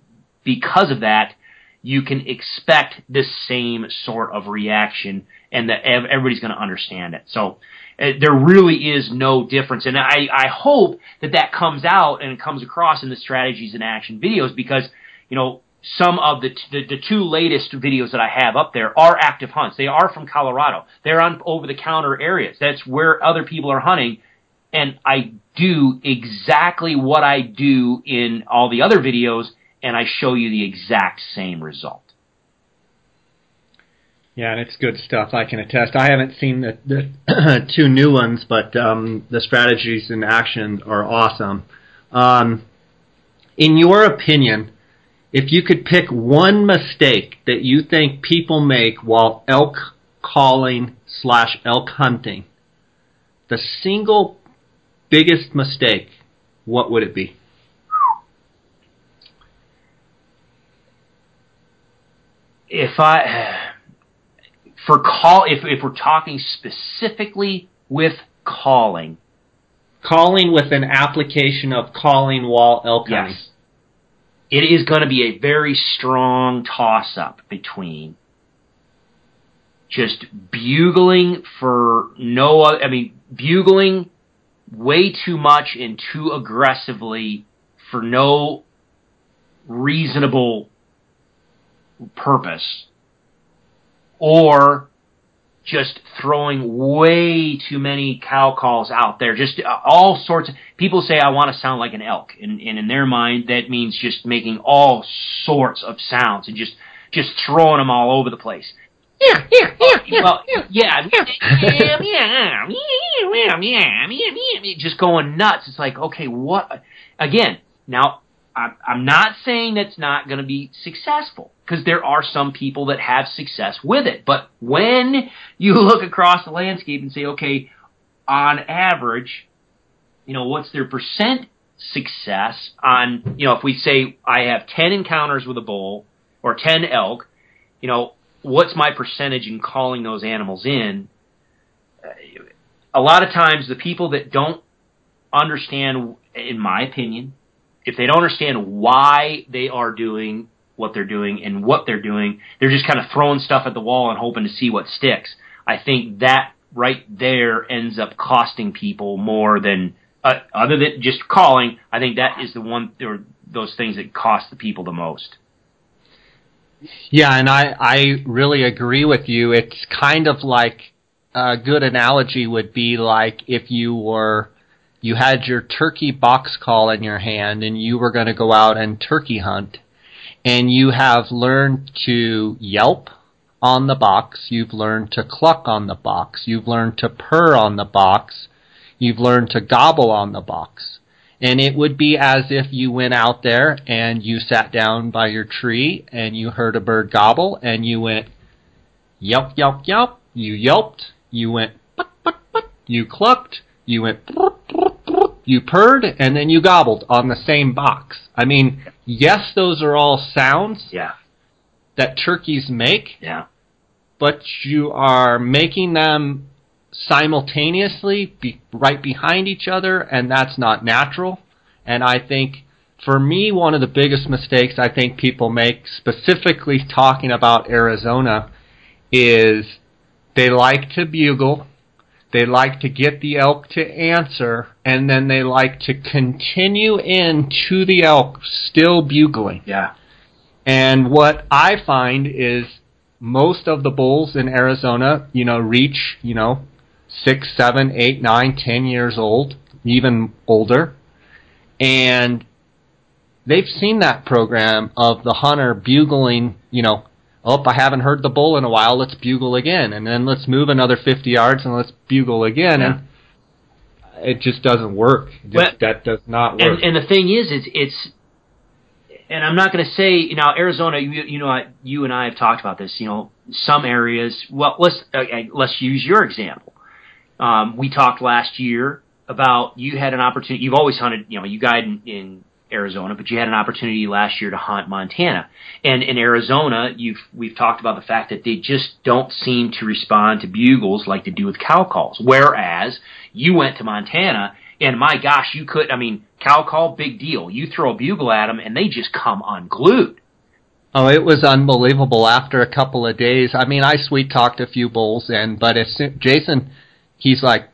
because of that, you can expect the same sort of reaction and that everybody's going to understand it. So uh, there really is no difference. And I, I hope that that comes out and comes across in the strategies and action videos because, you know, some of the, the, the two latest videos that I have up there are active hunts. They are from Colorado. They're on over the counter areas. That's where other people are hunting, and I do exactly what I do in all the other videos, and I show you the exact same result. Yeah, and it's good stuff. I can attest. I haven't seen the, the two new ones, but um, the strategies in action are awesome. Um, in your opinion, if you could pick one mistake that you think people make while elk calling slash elk hunting, the single biggest mistake, what would it be? If I for call if if we're talking specifically with calling, calling with an application of calling while elk hunting. Yes it is going to be a very strong toss up between just bugling for no, I mean, bugling way too much and too aggressively for no reasonable purpose, or just throwing way too many cow calls out there. Just uh, all sorts of people say I want to sound like an elk, and, and in their mind that means just making all sorts of sounds and just just throwing them all over the place. Yeah, yeah, yeah, well, yeah, yeah, yeah, yeah, yeah, just going nuts. It's like, okay, what? Again, now I'm not saying that's not going to be successful because there are some people that have success with it. But when you look across the landscape and say, okay, on average, you know, what's their percent success on, you know, if we say I have 10 encounters with a bull or 10 elk, you know, what's my percentage in calling those animals in? A lot of times the people that don't understand, in my opinion, if they don't understand why they are doing what they're doing and what they're doing, they're just kind of throwing stuff at the wall and hoping to see what sticks. I think that right there ends up costing people more than uh, other than just calling. I think that is the one or those things that cost the people the most. Yeah, and I I really agree with you. It's kind of like a good analogy would be like if you were you had your turkey box call in your hand and you were going to go out and turkey hunt. And you have learned to yelp on the box, you've learned to cluck on the box, you've learned to purr on the box, you've learned to gobble on the box. And it would be as if you went out there and you sat down by your tree and you heard a bird gobble and you went yelp, yelp, yelp, you yelped, you went but, but, but, you clucked, you went you purred, and then you gobbled on the same box. I mean, yes, those are all sounds yeah. that turkeys make. Yeah. But you are making them simultaneously, be, right behind each other, and that's not natural. And I think, for me, one of the biggest mistakes I think people make, specifically talking about Arizona, is they like to bugle they like to get the elk to answer, and then they like to continue in to the elk still bugling. Yeah. And what I find is most of the bulls in Arizona, you know, reach, you know, six, seven, eight, nine, ten years old, even older. And they've seen that program of the hunter bugling, you know, oh, I haven't heard the bull in a while, let's bugle again. And then let's move another 50 yards and let's bugle again. Yeah. And it just doesn't work. Just, well, that does not work. And, and the thing is, it's, it's, and I'm not going to say, you know, Arizona, you, you know, you and I have talked about this, you know, some areas, well, let's, uh, let's use your example. Um, we talked last year about you had an opportunity, you've always hunted, you know, you guide in, in Arizona, but you had an opportunity last year to hunt Montana. And in Arizona, you've we've talked about the fact that they just don't seem to respond to bugles like they do with cow calls. Whereas you went to Montana, and my gosh, you could. I mean, cow call, big deal. You throw a bugle at them, and they just come unglued. Oh, it was unbelievable after a couple of days. I mean, I sweet talked a few bulls, and but as soon, Jason, he's like,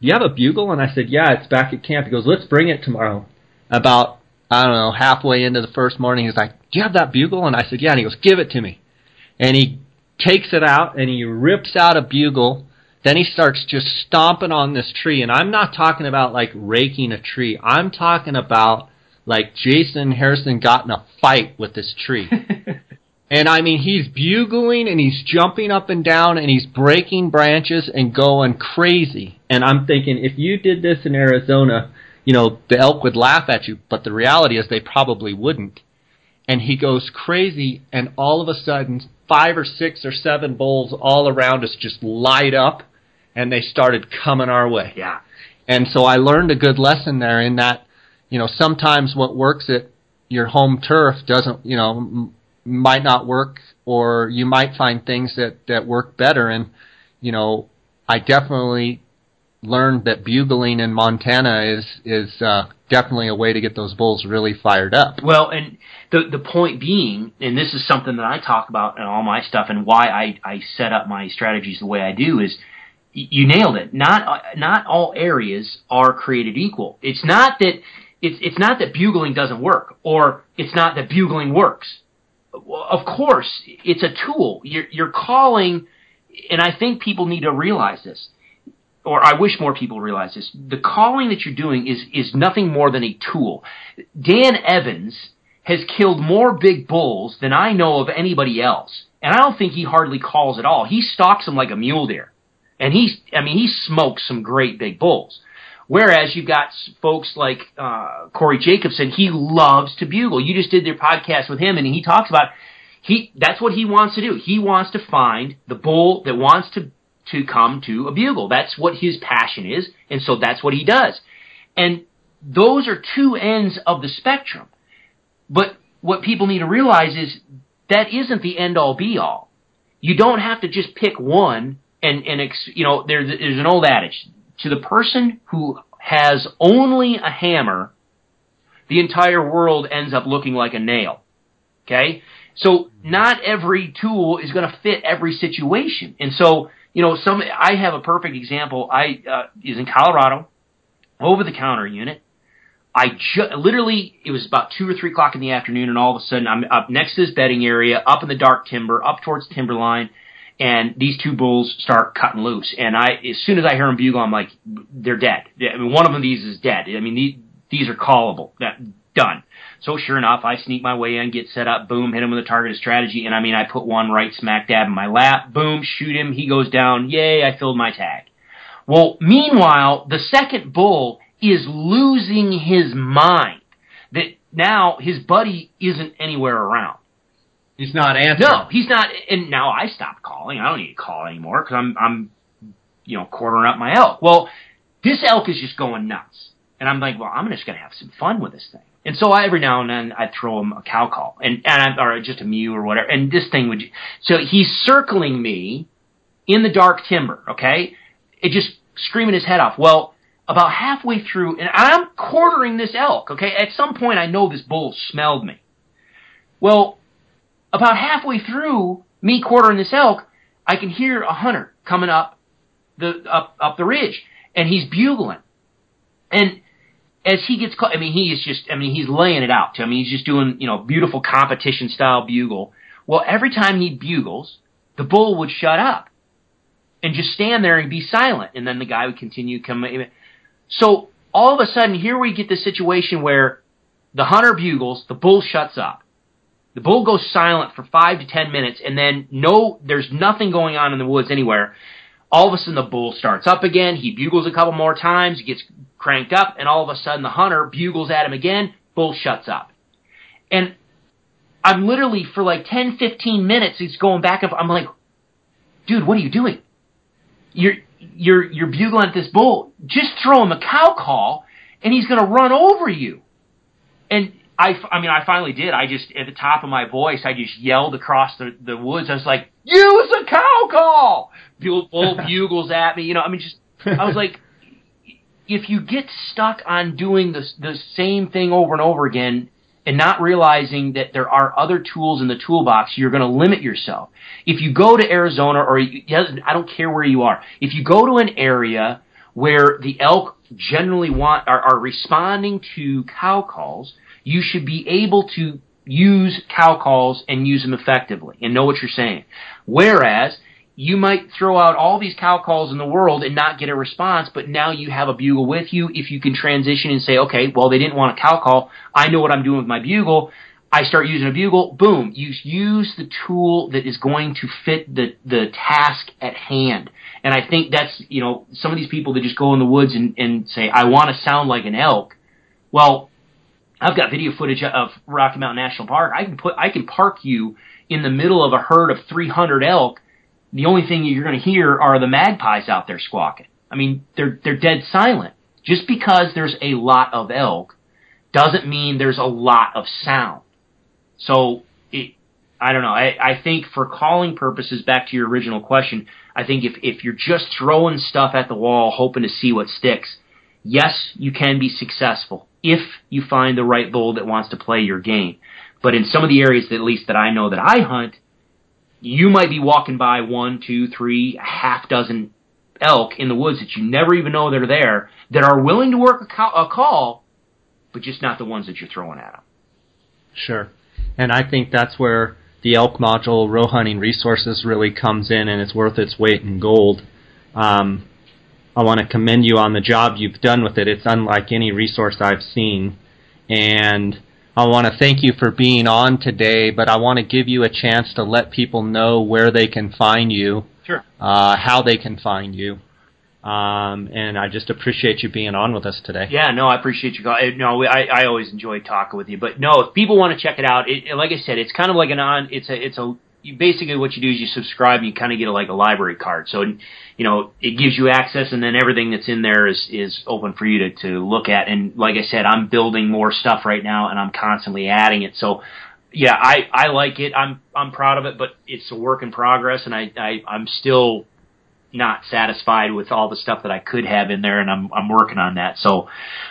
"You have a bugle?" And I said, "Yeah, it's back at camp." He goes, "Let's bring it tomorrow." About I don't know halfway into the first morning, he's like, "Do you have that bugle?" And I said, "Yeah." And he goes, "Give it to me." And he takes it out and he rips out a bugle. Then he starts just stomping on this tree, and I'm not talking about like raking a tree. I'm talking about like Jason Harrison got in a fight with this tree. and I mean, he's bugling and he's jumping up and down and he's breaking branches and going crazy. And I'm thinking, if you did this in Arizona, you know, the elk would laugh at you, but the reality is they probably wouldn't. And he goes crazy, and all of a sudden, five or six or seven bulls all around us just light up, and they started coming our way. Yeah. And so I learned a good lesson there in that you know, sometimes what works at your home turf doesn't, you know, m- might not work, or you might find things that that work better. And you know, I definitely learned that bugling in Montana is is uh, definitely a way to get those bulls really fired up. Well, and the the point being, and this is something that I talk about in all my stuff, and why I I set up my strategies the way I do is. You nailed it. Not not all areas are created equal. It's not that it's it's not that bugling doesn't work or it's not that bugling works. Of course, it's a tool. You're, you're calling, and I think people need to realize this, or I wish more people realize this. The calling that you're doing is is nothing more than a tool. Dan Evans has killed more big bulls than I know of anybody else, and I don't think he hardly calls at all. He stalks them like a mule deer, and he's I mean he smokes some great big bulls. Whereas you've got folks like uh, Corey Jacobsen, he loves to bugle. You just did their podcast with him, and he talks about he that's what he wants to do. He wants to find the bull that wants to to come to a bugle. That's what his passion is, and so that's what he does. And those are two ends of the spectrum. But what people need to realize is that isn't the end all be all. You don't have to just pick one and and you know there's there's an old adage to the person who has only a hammer, the entire world ends up looking like a nail. Okay? So not every tool is going to fit every situation. And so, you know, some I have a perfect example. I uh, is in Colorado, over the counter unit. I ju- literally it was about two or three o'clock in the afternoon, and all of a sudden I'm up next to this bedding area, up in the dark timber, up towards timberline, and these two bulls start cutting loose. And I, as soon as I hear them bugle, I'm like, they're dead. I mean, one of them these is dead. I mean, these, these are callable. That done. So sure enough, I sneak my way in, get set up, boom, hit him with a targeted strategy, and I mean, I put one right smack dab in my lap, boom, shoot him, he goes down, yay, I filled my tag. Well, meanwhile, the second bull is losing his mind that now his buddy isn't anywhere around. He's not answering. No, he's not. And now I stopped calling. I don't need to call anymore because I'm, I'm, you know, quartering up my elk. Well, this elk is just going nuts, and I'm like, well, I'm just gonna have some fun with this thing. And so I, every now and then I'd throw him a cow call, and and I, or just a mew or whatever. And this thing would. So he's circling me in the dark timber. Okay, it just screaming his head off. Well, about halfway through, and I'm quartering this elk. Okay, at some point I know this bull smelled me. Well, about halfway through me quartering this elk, I can hear a hunter coming up the up up the ridge, and he's bugling. And as he gets caught, I mean, he is just, I mean, he's laying it out. I mean, he's just doing, you know, beautiful competition style bugle. Well, every time he bugles, the bull would shut up and just stand there and be silent, and then the guy would continue coming. So all of a sudden, here we get the situation where the hunter bugles, the bull shuts up. The bull goes silent for five to ten minutes, and then no, there's nothing going on in the woods anywhere. All of a sudden, the bull starts up again. He bugles a couple more times, He gets cranked up, and all of a sudden, the hunter bugles at him again. Bull shuts up, and I'm literally for like 10, 15 minutes. He's going back and I'm like, dude, what are you doing? You're you're you're bugling at this bull. Just throw him a cow call, and he's going to run over you. and I, I mean, I finally did. I just, at the top of my voice, I just yelled across the, the woods. I was like, use a cow call! Bull, bull bugles at me, you know, I mean, just, I was like, if you get stuck on doing the, the same thing over and over again and not realizing that there are other tools in the toolbox, you're going to limit yourself. If you go to Arizona or, I don't care where you are, if you go to an area where the elk generally want, are, are responding to cow calls, you should be able to use cow calls and use them effectively and know what you're saying. Whereas you might throw out all these cow calls in the world and not get a response, but now you have a bugle with you. If you can transition and say, okay, well, they didn't want a cow call. I know what I'm doing with my bugle. I start using a bugle. Boom. You use the tool that is going to fit the, the task at hand. And I think that's, you know, some of these people that just go in the woods and, and say, I want to sound like an elk. Well, I've got video footage of Rocky Mountain National Park. I can put, I can park you in the middle of a herd of 300 elk. The only thing you're going to hear are the magpies out there squawking. I mean, they're, they're dead silent. Just because there's a lot of elk doesn't mean there's a lot of sound. So it, I don't know. I, I think for calling purposes, back to your original question, I think if, if you're just throwing stuff at the wall hoping to see what sticks, yes, you can be successful if you find the right bull that wants to play your game. But in some of the areas, that, at least that I know that I hunt, you might be walking by one, two, three, a half dozen elk in the woods that you never even know they're there that are willing to work a, a call, but just not the ones that you're throwing at them. Sure. And I think that's where the elk module Roe hunting resources really comes in and it's worth its weight in gold. Um, I want to commend you on the job you've done with it. It's unlike any resource I've seen. And I want to thank you for being on today, but I want to give you a chance to let people know where they can find you, sure. uh, how they can find you. Um, and I just appreciate you being on with us today. Yeah, no, I appreciate you. No, I, I always enjoy talking with you. But no, if people want to check it out, it, like I said, it's kind of like an on. It's a it's a you basically what you do is you subscribe and you kind of get a, like a library card. So, you know, it gives you access and then everything that's in there is, is open for you to, to look at. And like I said, I'm building more stuff right now and I'm constantly adding it. So yeah, I, I like it. I'm, I'm proud of it, but it's a work in progress and I, I, I'm still not satisfied with all the stuff that I could have in there, and I'm I'm working on that. So,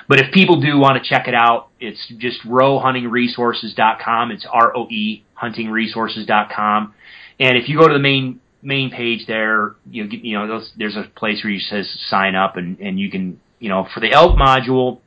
but if people do want to check it out, it's just roehuntingresources.com. It's R O E huntingresources.com, and if you go to the main main page there, you you know there's a place where you says sign up, and and you can you know for the elk module.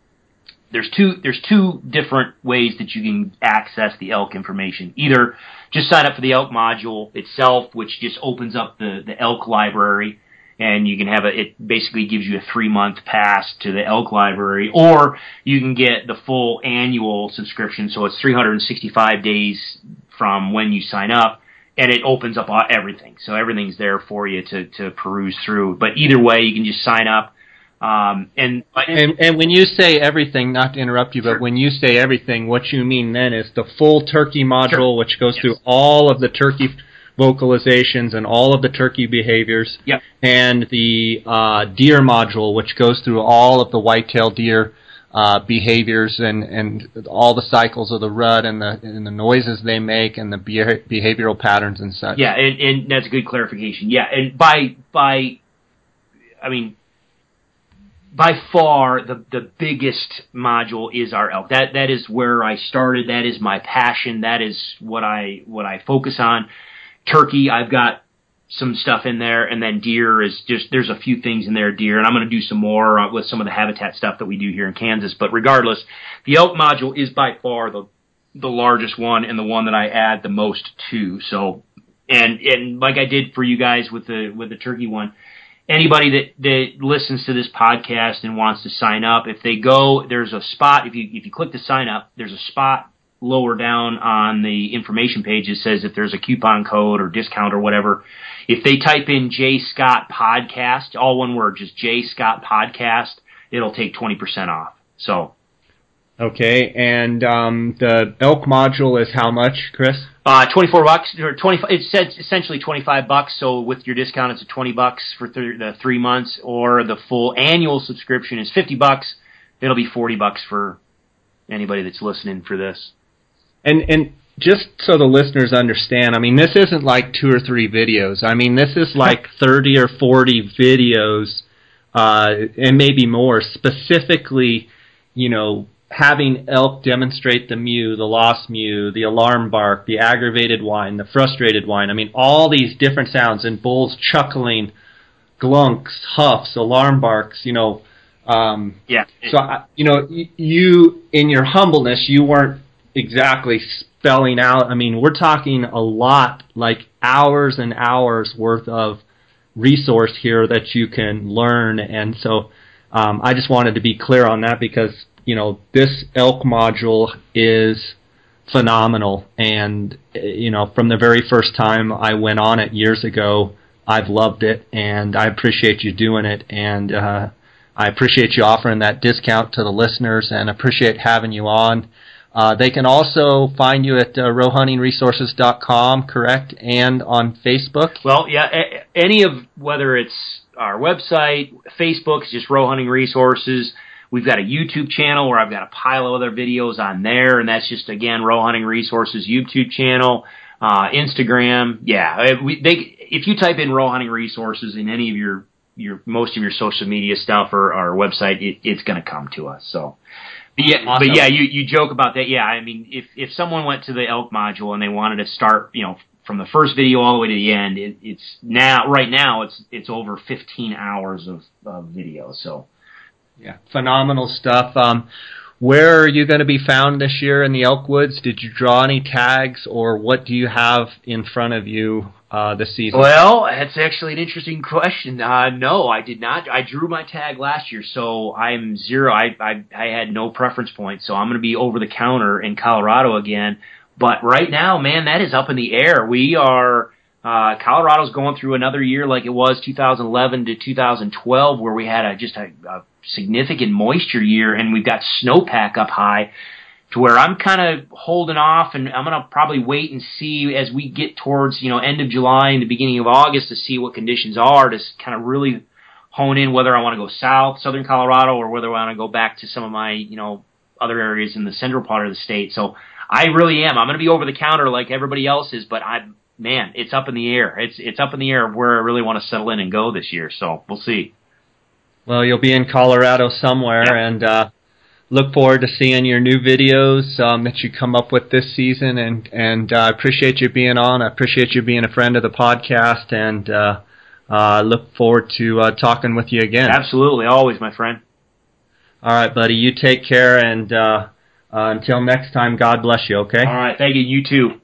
There's two there's two different ways that you can access the elk information. Either just sign up for the elk module itself, which just opens up the, the elk library and you can have a, it basically gives you a three month pass to the elk library, or you can get the full annual subscription, so it's 365 days from when you sign up, and it opens up everything. So everything's there for you to, to peruse through. But either way, you can just sign up. Um, and, and and when you say everything, not to interrupt you, sure. but when you say everything, what you mean then is the full turkey module, sure. which goes yes. through all of the turkey vocalizations and all of the turkey behaviors, yep. and the uh, deer module, which goes through all of the whitetail deer uh, behaviors and, and all the cycles of the rut and the and the noises they make and the behavioral patterns and such. Yeah, and, and that's a good clarification. Yeah, and by by, I mean, by far the the biggest module is our elk. That that is where I started. That is my passion. That is what I what I focus on turkey, I've got some stuff in there, and then deer is just there's a few things in there, deer, and I'm going to do some more uh, with some of the habitat stuff that we do here in Kansas. But regardless, the elk module is by far the the largest one and the one that I add the most to. So, and and like I did for you guys with the with the turkey one, anybody that that listens to this podcast and wants to sign up, if they go, there's a spot. If you if you click to sign up, there's a spot lower down on the information page it says if there's a coupon code or discount or whatever. If they type in J Scott Podcast, all one word, just J Scott Podcast, it'll take 20% off. So. Okay, and um, the elk module is how much, Chris? Uh, 24 bucks, or 20, it's essentially 25 bucks, so with your discount it's a 20 bucks for th- the three months, or the full annual subscription is 50 bucks, it'll be 40 bucks for anybody that's listening for this. And and just so the listeners understand, I mean, this isn't like two or three videos. I mean, this is like 30 or 40 videos, uh, and maybe more, specifically, you know, having elk demonstrate the mew, the lost mew, the alarm bark, the aggravated whine, the frustrated whine. I mean, all these different sounds, and bulls chuckling, glunks, huffs, alarm barks, you know. Um, yeah. So, I, you know, you, in your humbleness, you weren't exactly spelling out. I mean, we're talking a lot, like hours and hours worth of resource here that you can learn. And so um, I just wanted to be clear on that because, you know, this elk module is phenomenal. And, you know, from the very first time I went on it years ago, I've loved it and I appreciate you doing it. And, uh, I appreciate you offering that discount to the listeners and appreciate having you on. Uh, they can also find you at uh, roehuntingresources.com, correct, and on Facebook. Well, yeah, a- any of whether it's our website, Facebook is just Roe Hunting Resources. We've got a YouTube channel where I've got a pile of other videos on there, and that's just again Roe Hunting Resources YouTube channel. Uh, Instagram, yeah, we, they if you type in Roe Hunting Resources in any of your your most of your social media stuff or our website, it, it's going to come to us. So yeah, awesome. but yeah, you you joke about that. Yeah, I mean, if if someone went to the elk module and they wanted to start, you know, from the first video all the way to the end, it, it's now right now it's it's over 15 hours of, of video. So yeah, phenomenal stuff. Um, where are you going to be found this year in the elk woods? Did you draw any tags, or what do you have in front of you uh, this season? Well, that's actually an interesting question. Uh, no, I did not. I drew my tag last year, so I'm zero. I I, I had no preference point, so I'm going to be over the counter in Colorado again. But right now, man, that is up in the air. We are. Uh, Colorado's going through another year like it was 2011 to 2012, where we had a, just a, a significant moisture year, and we've got snowpack up high to where I'm kind of holding off and I'm going to probably wait and see as we get towards, you know, end of July and the beginning of August to see what conditions are to kind of really hone in whether I want to go south, southern Colorado, or whether I want to go back to some of my, you know, other areas in the central part of the state. So I really am. I'm going to be over the counter like everybody else is, but I'm, man, it's up in the air. It's, it's up in the air of where I really want to settle in and go this year. So we'll see. Well, you'll be in Colorado somewhere, yeah. and uh, look forward to seeing your new videos um, that you come up with this season. And and uh, I uh, appreciate you being on. I appreciate you being a friend of the podcast, and uh, uh, look forward to uh, talking with you again. Absolutely, always, my friend. All right, buddy. You take care, and uh, uh, until next time, God bless you. Okay. All right. Thank you. You too.